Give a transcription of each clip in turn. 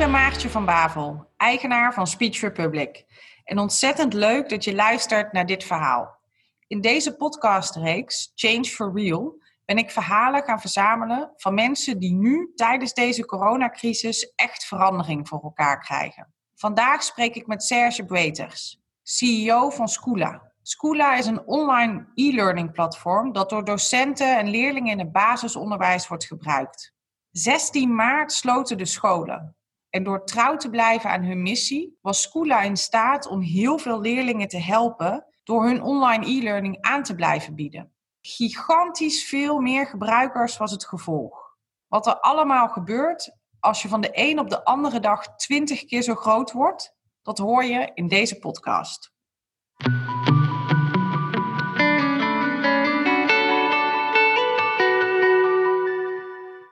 ben Maartje van Bavel, eigenaar van Speech Republic. En ontzettend leuk dat je luistert naar dit verhaal. In deze podcastreeks Change for Real ben ik verhalen gaan verzamelen van mensen die nu tijdens deze coronacrisis echt verandering voor elkaar krijgen. Vandaag spreek ik met Serge Breters, CEO van Schoola. Schoola is een online e-learning platform dat door docenten en leerlingen in het basisonderwijs wordt gebruikt. 16 maart sloten de scholen. En door trouw te blijven aan hun missie was Schoola in staat om heel veel leerlingen te helpen door hun online e-learning aan te blijven bieden. Gigantisch veel meer gebruikers was het gevolg. Wat er allemaal gebeurt als je van de een op de andere dag 20 keer zo groot wordt, dat hoor je in deze podcast.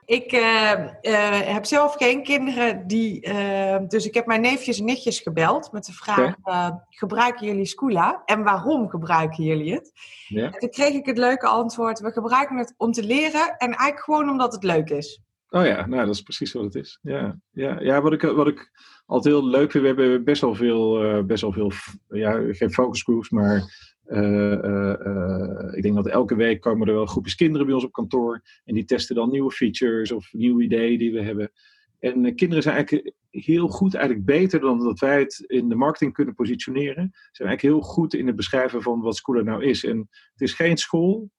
Ik uh, uh, heb zelf geen kinderen, die, uh, dus ik heb mijn neefjes en nichtjes gebeld met de vraag: gebruiken jullie Scula en waarom gebruiken jullie het? Ja. En toen kreeg ik het leuke antwoord: we gebruiken het om te leren en eigenlijk gewoon omdat het leuk is. Oh ja, nou dat is precies wat het is. Ja, ja, ja wat, ik, wat ik altijd heel leuk vind, we hebben best wel veel, best wel veel ja, geen focusgroups, maar ik denk dat elke week komen er wel groepjes kinderen bij ons op kantoor. En die testen dan nieuwe features of nieuwe ideeën die we hebben. En kinderen zijn eigenlijk heel goed, eigenlijk beter dan dat wij het in de marketing kunnen positioneren. Ze zijn eigenlijk heel goed in het beschrijven van wat Schooler nou is. En het is geen school,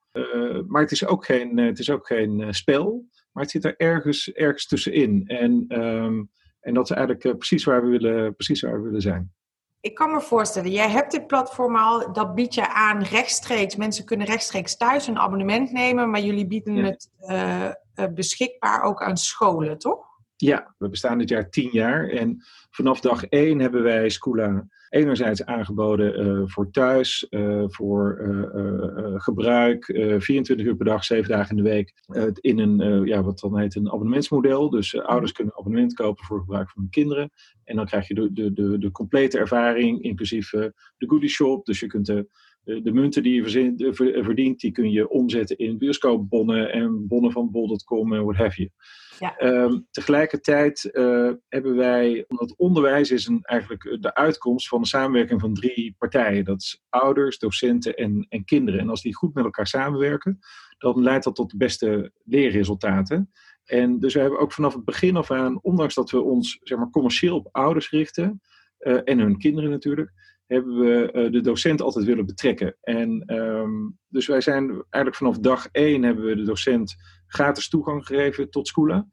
maar het is ook geen, het is ook geen spel. Maar het zit er ergens, ergens tussenin. En, um, en dat is eigenlijk precies, waar we willen, precies waar we willen zijn ik kan me voorstellen, jij hebt dit platform al, dat biedt je aan rechtstreeks. Mensen kunnen rechtstreeks thuis een abonnement nemen, maar jullie bieden het uh, beschikbaar ook aan scholen, toch? Ja, we bestaan dit jaar tien jaar en vanaf dag één hebben wij Schoola enerzijds aangeboden uh, voor thuis, uh, voor uh, gebruik, 24 uur per dag, 7 dagen in de week, in een, ja, wat dan heet een abonnementsmodel. Dus ouders kunnen abonnement kopen voor gebruik van hun kinderen. En dan krijg je de, de, de, de complete ervaring, inclusief de goodie shop. Dus je kunt de, de, de munten die je verdient, die kun je omzetten in bioscoopbonnen en bonnen van bol.com en wat have je. Ja. Um, tegelijkertijd uh, hebben wij, omdat onderwijs is een, eigenlijk de uitkomst van de samenwerking van drie partijen. Dat is ouders, docenten en, en kinderen. En als die goed met elkaar samenwerken, dan leidt dat tot de beste leerresultaten. En dus we hebben ook vanaf het begin af aan, ondanks dat we ons zeg maar, commercieel op ouders richten, uh, en hun kinderen natuurlijk, hebben we uh, de docent altijd willen betrekken. En um, dus wij zijn eigenlijk vanaf dag één hebben we de docent gratis toegang gegeven tot Schoola.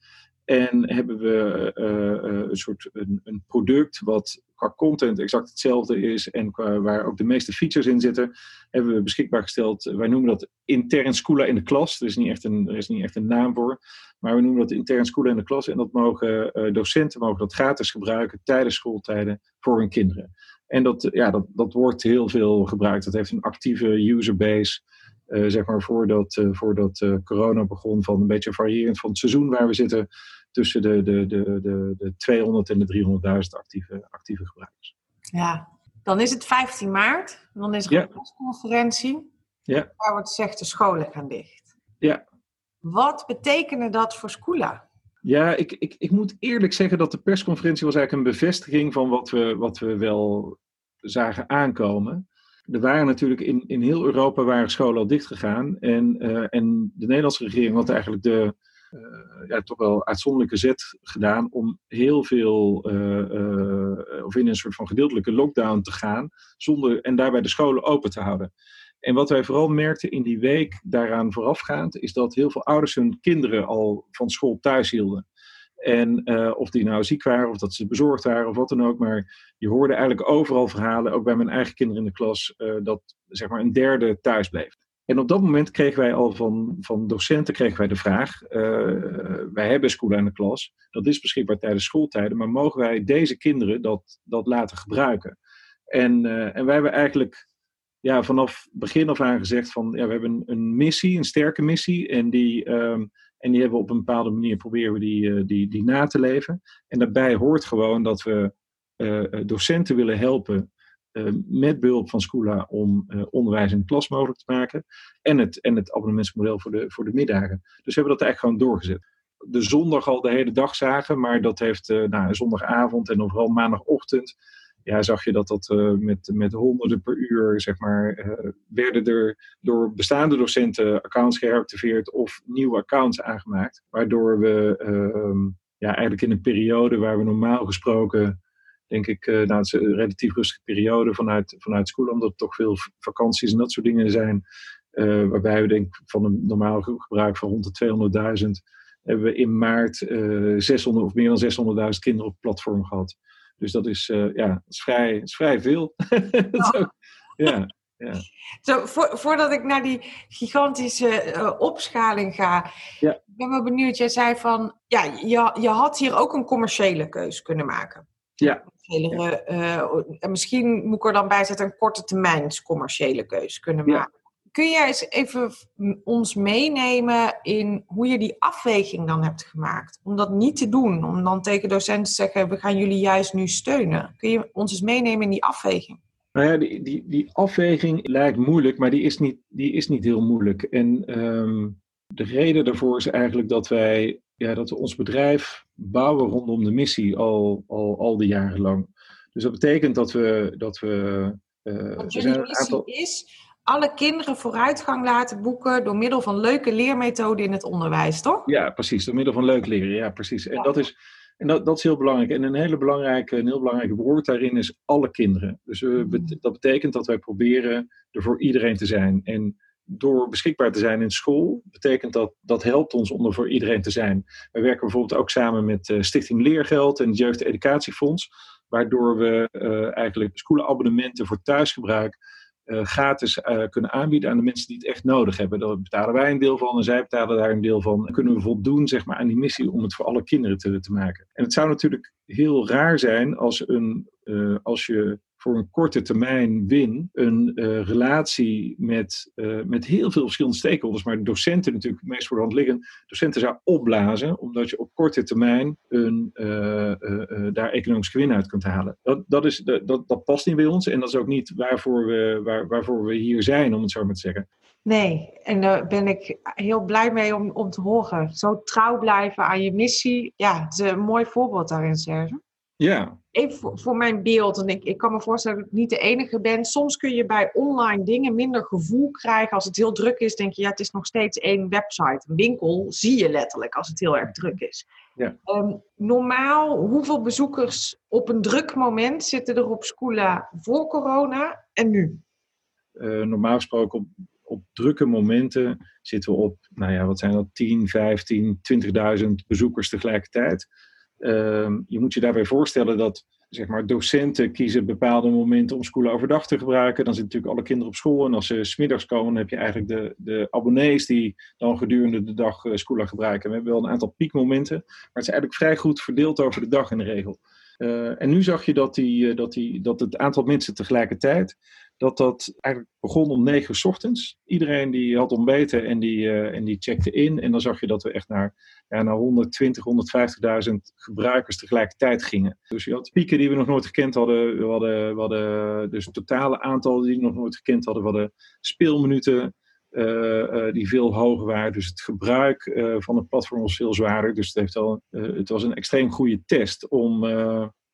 En hebben we uh, uh, een soort een, een, product wat qua content exact hetzelfde is en qua, waar ook de meeste features in zitten, hebben we beschikbaar gesteld. Wij noemen dat intern in de klas. Er is niet echt een, er is niet echt een naam voor. Maar we noemen dat intern Schoola in de klas. En dat mogen uh, docenten mogen dat gratis gebruiken tijdens schooltijden voor hun kinderen. En dat, ja, dat, dat wordt heel veel gebruikt. Dat heeft een actieve userbase. Uh, zeg maar voordat, voordat corona begon, van een beetje variërend van het seizoen waar we zitten, tussen de, de, de, de, de 200 en de 300.000 actieve, actieve gebruikers. Ja, dan is het 15 maart, dan is er ja. een persconferentie. Ja. Waar wordt gezegd de scholen gaan dicht. Ja. Wat betekende dat voor Schoola? Ja, ik, ik, ik moet eerlijk zeggen dat de persconferentie was eigenlijk een bevestiging van wat we, wat we wel zagen aankomen. Er waren natuurlijk in, in heel Europa waren scholen al dichtgegaan. En, uh, en de Nederlandse regering had eigenlijk de ja, toch wel uitzonderlijke zet gedaan om heel veel, uh, of in een soort van gedeeltelijke lockdown te gaan, zonder, en daarbij de scholen open te houden. En wat wij vooral merkten in die week daaraan voorafgaand, is dat heel veel ouders hun kinderen al van school thuis hielden. En of die nou ziek waren, of dat ze bezorgd waren, of wat dan ook. Maar je hoorde eigenlijk overal verhalen, ook bij mijn eigen kinderen in de klas, dat zeg maar een derde thuis bleef. En op dat moment kregen wij al van, van docenten kregen wij de vraag: uh, wij hebben school in de klas, dat is beschikbaar tijdens schooltijden, maar mogen wij deze kinderen dat, dat laten gebruiken? En, en wij hebben eigenlijk ja, vanaf begin af aan gezegd van ja, we hebben een, een missie, een sterke missie. En die, um, en die hebben we op een bepaalde manier proberen we die, uh, die, die na te leven. En daarbij hoort gewoon dat we docenten willen helpen met behulp van Schoola om onderwijs in de klas mogelijk te maken. En het, en het abonnementsmodel voor de, voor de middagen. Dus we hebben dat eigenlijk gewoon doorgezet. de zondag al de hele dag zagen. Maar dat heeft uh, nou, zondagavond en vooral maandagochtend. Ja, zag je dat dat met, met honderden per uur, zeg maar, werden er door bestaande docenten accounts geheractiveerd of nieuwe accounts aangemaakt. Waardoor we ehm, ja, eigenlijk in een periode waar we normaal gesproken denk ik, uh, nou, het is een relatief rustige periode vanuit, vanuit school, omdat er toch veel vakanties en dat soort dingen zijn. Uh, waarbij we denk van een normaal gebruik van rond de 200.000 hebben we in maart uh, eh, 600 of meer dan 600.000 kinderen op het platform gehad. Dus dat is, ja, dat is, vrij, is vrij veel. ja. ja. Ja. Zo, voordat ik naar die gigantische uh, opschaling ga, ja. ik ben wel benieuwd. Jij zei van, ja, je, je had hier ook een commerciële keuze kunnen maken. Ja. Uh, misschien moet ik er dan bij zetten een korte termijn commerciële keuze kunnen maken. Kun jij eens even ons meenemen in hoe je die afweging dan hebt gemaakt? Om dat niet te doen, om dan tegen docenten te zeggen: we gaan jullie juist nu steunen. Kun je ons eens meenemen in die afweging? Nou ja, die, die, die afweging lijkt moeilijk, maar die is niet, die is niet heel moeilijk. En um, de reden daarvoor is eigenlijk dat wij ja, dat we ons bedrijf bouwen rondom de missie al, al, al die jaren lang. Dus dat betekent dat we. Dat we uh, jullie missie aantal... is alle kinderen vooruitgang laten boeken door middel van leuke leermethoden in het onderwijs, toch? Ja, precies. Door middel van leuk leren, ja, precies. En, dat, is, en dat, dat is heel belangrijk. En een, hele belangrijke, een heel belangrijk woord daarin is alle kinderen. Dus uh, dat betekent dat wij proberen er voor iedereen te zijn. En door beschikbaar te zijn in school, betekent dat dat helpt ons om er voor iedereen te zijn. Wij werken bijvoorbeeld ook samen met uh, Stichting Leergeld en het Jeugdeducatiefonds, waardoor we uh, eigenlijk schoolabonnementen voor thuisgebruik uh, gratis kunnen aanbieden aan de mensen die het echt nodig hebben. Daar betalen wij een deel van en zij betalen daar een deel van. Kunnen we voldoen zeg maar, aan die missie om het voor alle kinderen te, te maken. En het zou natuurlijk heel raar zijn als, een, als je voor een korte termijn win een uh, relatie met, uh, met heel veel verschillende stakeholders, maar docenten natuurlijk meest voor de hand liggen, docenten zou opblazen, omdat je op korte termijn een, uh, daar economisch gewin uit kunt halen. Dat, dat, is, dat, dat past niet bij ons en dat is ook niet waarvoor we, waar, waarvoor we hier zijn, om het zo maar te zeggen. Nee, en daar ben ik heel blij mee om, om te horen. Zo trouw blijven aan je missie. Ja, het is een mooi voorbeeld daarin, Serge. Ja. Even voor, voor, mijn beeld, en ik, ik kan me voorstellen dat ik niet de enige ben. Soms kun je bij online dingen minder gevoel krijgen. Als het heel druk is, denk je, ja, het is nog steeds één website. Een winkel zie je letterlijk als het heel erg druk is. Ja. Um, normaal, hoeveel bezoekers op een druk moment zitten er op Scoola voor corona en nu? Uh, normaal gesproken op, op drukke momenten zitten we op, nou ja, wat zijn dat, 10, 15, 20.000 bezoekers tegelijkertijd. Ehm, je moet je daarbij voorstellen dat zeg maar, docenten kiezen bepaalde momenten om school overdag te gebruiken. Dan zitten natuurlijk alle kinderen op school. En als ze smiddags komen, dan heb je eigenlijk de, de abonnees die dan gedurende de dag uh, gebruiken. We hebben wel een aantal piekmomenten, maar het is eigenlijk vrij goed verdeeld over de dag in de regel. Uh, en nu zag je dat, die, uh, dat, die, dat het aantal mensen tegelijkertijd dat dat eigenlijk begon om negen uur ochtends. Iedereen die had ontbeten en die, uh, en die checkte in. En dan zag je dat we echt naar, ja, naar 120, 150.000 gebruikers tegelijkertijd gingen. Dus je had pieken die we nog nooit gekend hadden. We hadden, we hadden dus totale aantal die we nog nooit gekend hadden. We hadden speelminuten die veel hoger waren. Dus het gebruik van het platform was veel zwaarder. Dus het, heeft al, het was een extreem goede test om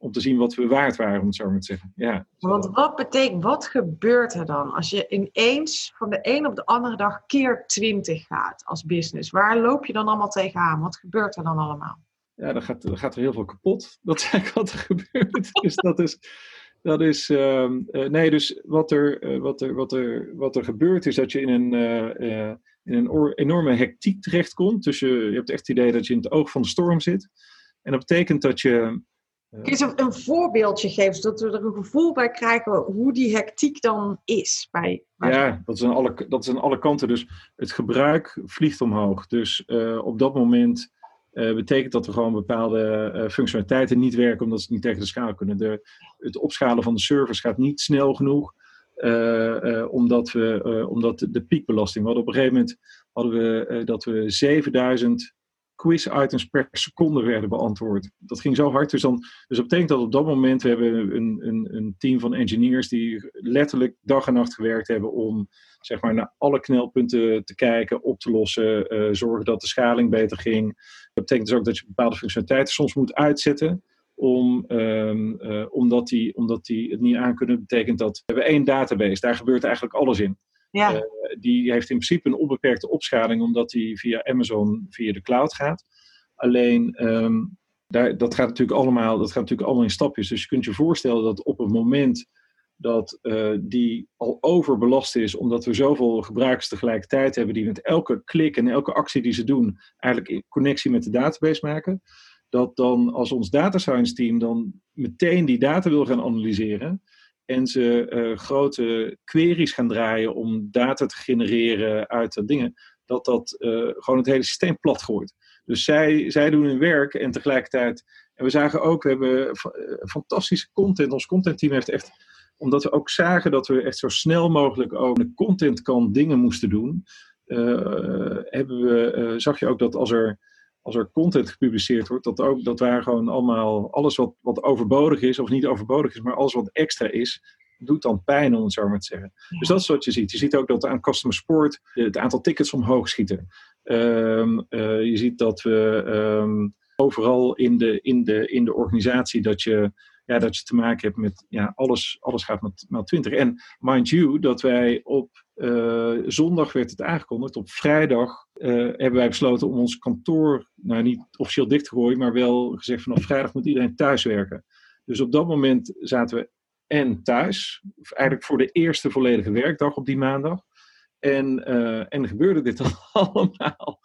om te zien wat we waard waren, om het zo maar te zeggen. Ja. Want wat betekent, wat gebeurt er dan als je ineens van de een op de andere dag keer 20 gaat als business? Waar loop je dan allemaal tegenaan? Wat gebeurt er dan allemaal? Ja, dan gaat, dan gaat er heel veel kapot. Dat is eigenlijk wat er gebeurt. dus dat is, dat is uh, nee, dus wat er, uh, wat, er, wat, er, wat er gebeurt is dat je in een, uh, in een enorme hectiek terechtkomt. Dus je, je hebt echt het idee dat je in het oog van de storm zit. En dat betekent dat je Kun je een, een voorbeeldje geven, zodat we er een gevoel bij krijgen hoe die hectiek dan is? Bij, Ja, dat is, aan alle, dat is aan alle kanten. Dus het gebruik vliegt omhoog. Dus uh, op dat moment uh, betekent dat er gewoon bepaalde uh, functionaliteiten niet werken omdat ze niet tegen de schaal kunnen. De, het opschalen van de servers gaat niet snel genoeg. omdat, we, omdat de piekbelasting. We hadden op een gegeven moment hadden we, dat we 7000 quiz-items per seconde werden beantwoord. Dat ging zo hard. Dus, dan, dus dat betekent dat op dat moment, we hebben een, een, een team van engineers die letterlijk dag en nacht gewerkt hebben om zeg maar, naar alle knelpunten te kijken, op te lossen, uh, zorgen dat de schaling beter ging. Dat betekent dus ook dat je bepaalde functionaliteiten soms moet uitzetten om, um, uh, omdat, die, omdat die het niet aankunnen. Dat betekent dat we hebben één database, daar gebeurt eigenlijk alles in. Ja. Uh, die heeft in principe een onbeperkte opschaling, omdat die via Amazon, via de cloud gaat. Alleen, um, daar, dat, gaat natuurlijk allemaal, dat gaat natuurlijk allemaal in stapjes. Dus je kunt je voorstellen dat op het moment dat uh, die al overbelast is, omdat we zoveel gebruikers tegelijkertijd hebben, die met elke klik en elke actie die ze doen, eigenlijk in connectie met de database maken dat dan als ons data science team dan meteen die data wil gaan analyseren en ze uh, grote queries gaan draaien om data te genereren uit dat dingen, dat dat uh, gewoon het hele systeem plat gooit. Dus zij, zij doen hun werk en tegelijkertijd, en we zagen ook, we hebben eh, fantastische content, ons contentteam heeft echt, omdat we ook zagen dat we echt zo snel mogelijk ook de content kan dingen moesten doen, hebben we, zag je ook dat als er als er content gepubliceerd wordt, dat, ook, dat waar gewoon allemaal alles wat, wat overbodig is, of niet overbodig is, maar alles wat extra is, doet dan pijn, om het zo maar te zeggen. Dus dat is wat je ziet. Je ziet ook dat aan customer support het aantal tickets omhoog schieten. Um, uh, je ziet dat we um, overal in de, in, de, in de organisatie dat je, ja, dat je te maken hebt met ja, alles, alles gaat met, met 20. En mind you, dat wij op uh, zondag werd het aangekondigd. Op vrijdag uh, hebben wij besloten om ons kantoor, nou niet officieel dicht te gooien, maar wel gezegd vanaf vrijdag moet iedereen thuis werken. Dus op dat moment zaten we en thuis, eigenlijk voor de eerste volledige werkdag op die maandag. En, uh, en gebeurde dit allemaal.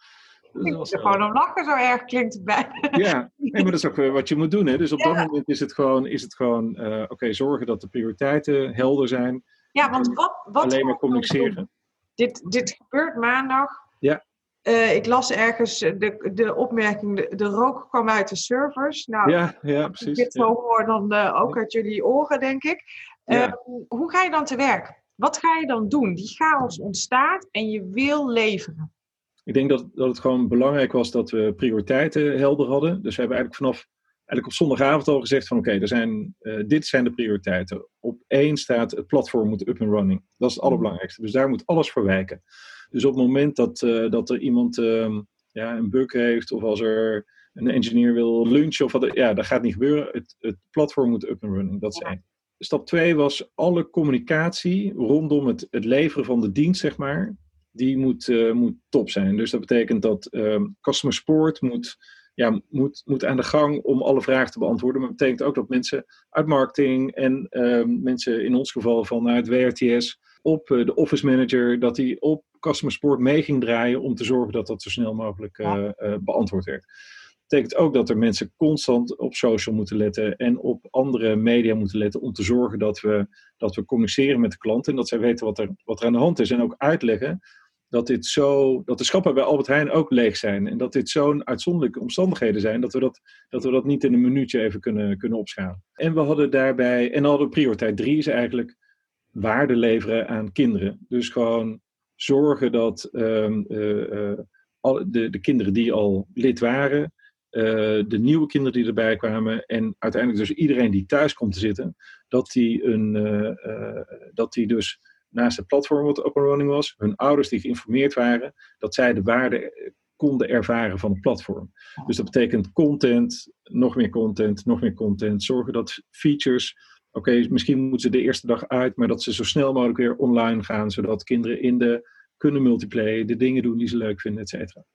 Dus er gewoon om lachen, zo erg klinkt het bij. Ja, nee, maar dat is ook wat je moet doen. Hè? Dus op ja. dat moment is het gewoon, is het gewoon uh, oké, okay, zorgen dat de prioriteiten helder zijn. Ja, want wat, wat alleen maar communiceren. Dit, dit gebeurt maandag. Ja. Uh, ik las ergens de, de opmerking, de, de, rook kwam uit de servers. Nou, ja, ja precies. Als ik dit ja. zo hoor, dan ook uit jullie oren, denk ik. Ja. Hoe ga je dan te werk? Wat ga je dan doen? Die chaos ontstaat en je wil leveren. Ik denk dat, dat het gewoon belangrijk was dat we prioriteiten helder hadden. Dus we hebben eigenlijk vanaf eigenlijk op zondagavond al gezegd van oké, okay, uh, dit zijn de prioriteiten. Op één staat het platform moet up and running. Dat is het allerbelangrijkste. Dus daar moet alles voor wijken. Dus op het moment dat, uh, dat er iemand uh, ja, een bug heeft of als er een engineer wil lunchen of wat, ja, dat gaat niet gebeuren. Het, het platform moet up and running. Dat is één. Stap twee was alle communicatie rondom het, het leveren van de dienst, zeg maar. Die moet, uh, moet top zijn. Dus dat betekent dat um, customer support moet ja, moet, moet aan de gang om alle vragen te beantwoorden. Maar dat betekent ook dat mensen uit marketing en uh, mensen in ons geval vanuit WRTS op uh, de office manager, dat die op customer support mee ging draaien om te zorgen dat dat zo snel mogelijk uh, beantwoord werd. Dat betekent ook dat er mensen constant op social moeten letten en op andere media moeten letten om te zorgen dat we, dat we communiceren met de klanten en dat zij weten wat er, wat er aan de hand is en ook uitleggen dat, dit zo, dat de schappen bij Albert Heijn ook leeg zijn. En dat dit zo'n uitzonderlijke omstandigheden zijn dat we dat, dat we dat niet in een minuutje even kunnen, kunnen opschalen. En we hadden daarbij, en hadden prioriteit drie is eigenlijk waarde leveren aan kinderen. Dus gewoon zorgen dat um, uh, uh, de, de kinderen die al lid waren, uh, de nieuwe kinderen die erbij kwamen en uiteindelijk dus iedereen die thuis komt te zitten, dat die, een, dat die dus naast het platform wat open running was, hun ouders die geïnformeerd waren, dat zij de waarde eh, konden ervaren van het platform. Dus dat betekent content, nog meer content, nog meer content. Zorgen dat features, oké, okay, misschien moeten ze de eerste dag uit, maar dat ze zo snel mogelijk weer online gaan, zodat kinderen in de kunnen multiplayen, de dingen doen die ze leuk vinden, et cetera.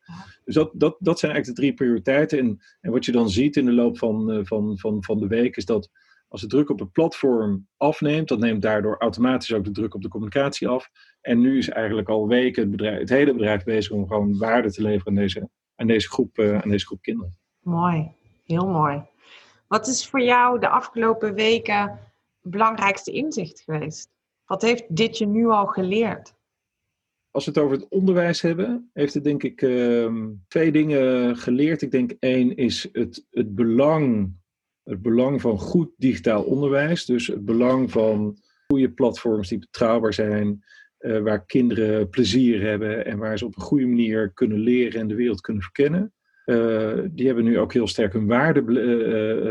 Dus dat, dat, dat zijn eigenlijk de drie prioriteiten. En, en wat je dan ziet in de loop van, uh, van, van, van de week, is dat als de druk op het platform afneemt, dan neemt daardoor automatisch ook de druk op de communicatie af. En nu is eigenlijk al weken het, bedrijf, het hele bedrijf bezig om gewoon waarde te leveren aan deze, aan deze, groep, uh, aan deze groep kinderen. Mooi, heel mooi. Wat is voor jou de afgelopen weken het belangrijkste inzicht geweest? Wat heeft dit je nu al geleerd? Als we het over het onderwijs hebben, heeft het denk ik uh, twee dingen geleerd. Ik denk één is het, het belang het belang van goed digitaal onderwijs. Dus het belang van goede platforms die betrouwbaar zijn, uh, waar kinderen plezier hebben en waar ze op een goede manier kunnen leren en de wereld kunnen verkennen. die hebben nu ook heel sterk hun waarde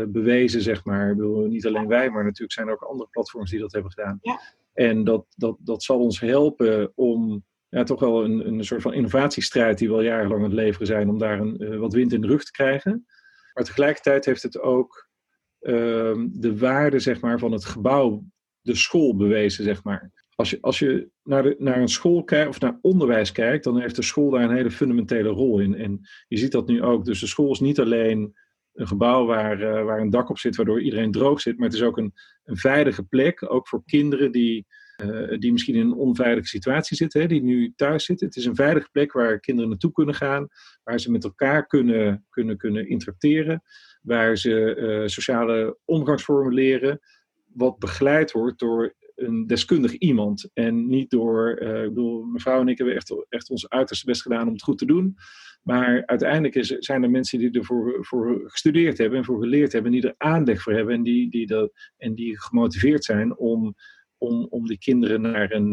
bewezen, zeg maar. Ik bedoel, niet alleen wij, maar natuurlijk zijn er ook andere platforms die dat hebben gedaan. Ja. En dat, dat, dat zal ons helpen om ja, toch wel een, een soort van innovatiestrijd die we al jarenlang aan het leveren zijn, om daar een, wat wind in de rug te krijgen. Maar tegelijkertijd heeft het ook de waarde zeg maar, van het gebouw, de school bewezen. Zeg maar. Als je, als je naar, de, naar een school kijkt of naar onderwijs kijkt, dan heeft de school daar een hele fundamentele rol in. En je ziet dat nu ook. Dus de school is niet alleen een gebouw waar, uh, waar een dak op zit, waardoor iedereen droog zit, maar het is ook een, een veilige plek, ook voor kinderen die, uh, die misschien in een onveilige situatie zitten, hè, die nu thuis zitten. Het is een veilige plek waar kinderen naartoe kunnen gaan, waar ze met elkaar kunnen, kunnen, kunnen interacteren, waar ze uh, sociale omgangsvormen leren, wat begeleid wordt door een deskundig iemand. En niet door, uh, ik bedoel, mevrouw en ik hebben echt, echt ons uiterste best gedaan om het goed te doen. Maar uiteindelijk is, zijn er mensen die ervoor voor gestudeerd hebben en voor geleerd hebben, en die er aanleg voor hebben en die, die, dat, en die gemotiveerd zijn om, om, om die kinderen naar een,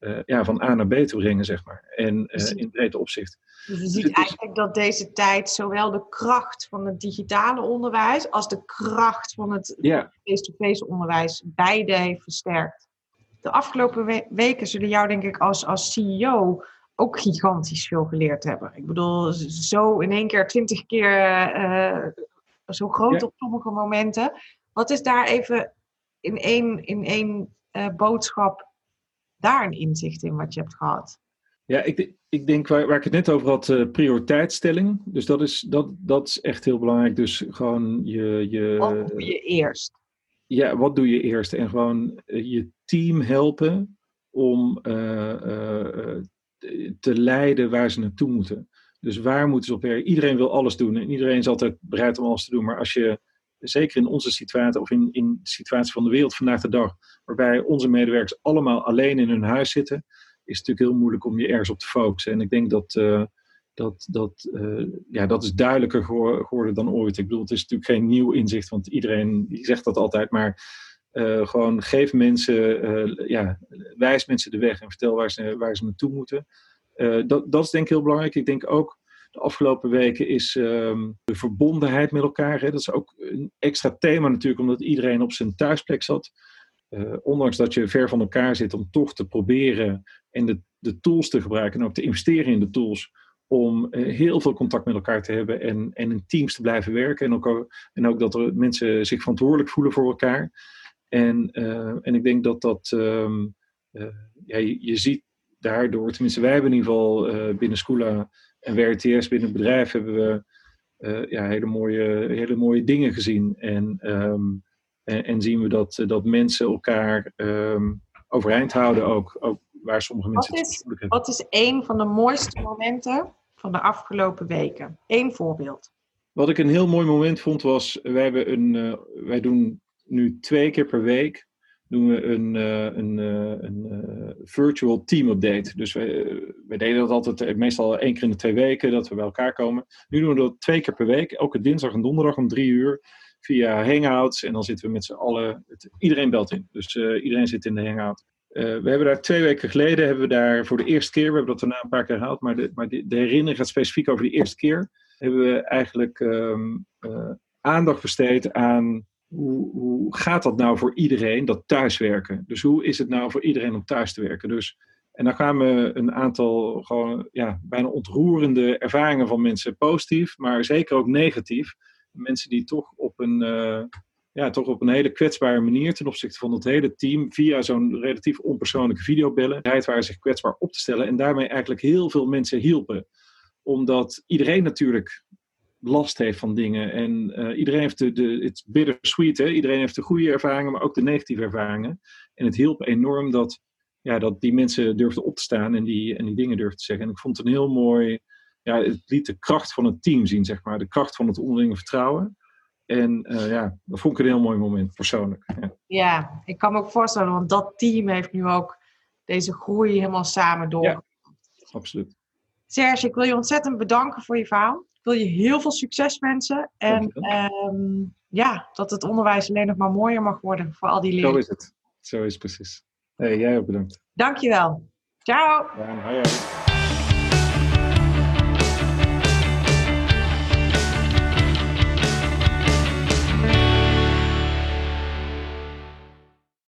uh, ja, van A naar B te brengen, zeg maar. En uh, in breed opzicht. Dus je ziet eigenlijk dat deze tijd zowel de kracht van het digitale onderwijs als de kracht van het face-to-face onderwijs beide heeft versterkt. De afgelopen weken zullen jou, denk ik, als, als CEO ook gigantisch veel geleerd hebben. Ik bedoel, zo in één keer twintig keer uh, zo groot op sommige momenten. Wat is daar even in één, in één uh, boodschap daar een inzicht in wat je hebt gehad? Ja, ik, ik denk waar, waar ik het net over had, uh, prioriteitsstelling. Dus dat is, dat, dat is echt heel belangrijk. Dus gewoon je, je. Wat doe je eerst? Ja, wat doe je eerst? En gewoon je team helpen om te leiden waar ze naartoe moeten. Dus waar moeten ze op werken? Iedereen wil alles doen en iedereen is altijd bereid om alles te doen. Maar als je, zeker in onze situatie of in, in de situatie van de wereld vandaag de dag, waarbij onze medewerkers allemaal alleen in hun huis zitten, is het natuurlijk heel moeilijk om je ergens op te focussen. En ik denk dat, uh, dat, dat, uh, ja, dat is duidelijker geworden dan ooit. Ik bedoel, het is natuurlijk geen nieuw inzicht, want iedereen die zegt dat altijd, maar uh, gewoon geef mensen, ja, wijs mensen de weg en vertel waar ze, waar ze naartoe moeten. Dat, dat is denk ik heel belangrijk. Ik denk ook de afgelopen weken is um, de verbondenheid met elkaar. Hè. Dat is ook een extra thema natuurlijk, omdat iedereen op zijn thuisplek zat. ondanks dat je ver van elkaar zit, om toch te proberen en de, de tools te gebruiken en ook te investeren in de tools om heel veel contact met elkaar te hebben en, en in teams te blijven werken. En ook, en ook dat er mensen zich verantwoordelijk voelen voor elkaar. En, uh, en ik denk dat dat, uh, ja, je, ziet daardoor, tenminste wij hebben in ieder geval uh, binnen Scula en WRTS, binnen het bedrijf, hebben we ja, hele, mooie, hele mooie dingen gezien. En, um, en, en, zien we dat, dat mensen elkaar um, overeind houden ook, ook waar sommige mensen wat is, het Wat is een van de mooiste momenten van de afgelopen weken? Eén voorbeeld. Wat ik een heel mooi moment vond was, wij, hebben een, wij doen nu twee keer per week doen we een, uh, een, uh, een uh, virtual team update. Dus wij, wij, deden dat altijd meestal één keer in de twee weken dat we bij elkaar komen. Nu doen we dat twee keer per week, elke dinsdag en donderdag om drie uur via Hangouts. En dan zitten we met z'n allen, iedereen belt in. Dus iedereen zit in de Hangout. we hebben daar twee weken geleden, hebben we daar voor de eerste keer, we hebben dat daarna een paar keer herhaald, maar de, maar de, herinnering gaat specifiek over de eerste keer, hebben we eigenlijk um, aandacht besteed aan hoe, hoe, gaat dat nou voor iedereen, dat thuiswerken? Dus hoe is het nou voor iedereen om thuis te werken? Dus, en gaan we een aantal gewoon, ja, bijna ontroerende ervaringen van mensen positief, maar zeker ook negatief. Mensen die toch op een, uh, ja, toch op een hele kwetsbare manier ten opzichte van het hele team via zo'n relatief onpersoonlijke videobellen, waren zich kwetsbaar op te stellen en daarmee eigenlijk heel veel mensen hielpen. Omdat iedereen natuurlijk last heeft van dingen. En uh, iedereen heeft de, de it's bittersweet, hè? iedereen heeft de goede ervaringen, maar ook de negatieve ervaringen. En het hielp enorm dat, ja, dat die mensen durfden op te staan en die, en die dingen durfden te zeggen. En ik vond het een heel mooi, ja, het liet de kracht van het team zien, zeg maar, de kracht van het onderlinge vertrouwen. En uh, ja, dat vond ik een heel mooi moment, persoonlijk. Ja. ja, ik kan me ook voorstellen, want dat team heeft nu ook deze groei helemaal samen door. Ja, absoluut. Serge, ik wil je ontzettend bedanken voor je verhaal wil je heel veel succes wensen. En um, ja, dat het onderwijs alleen nog maar mooier mag worden voor al die leerlingen. Zo is het. Zo is het precies. Hey, jij ook bedankt. Dankjewel. Ciao. Ja, hoi.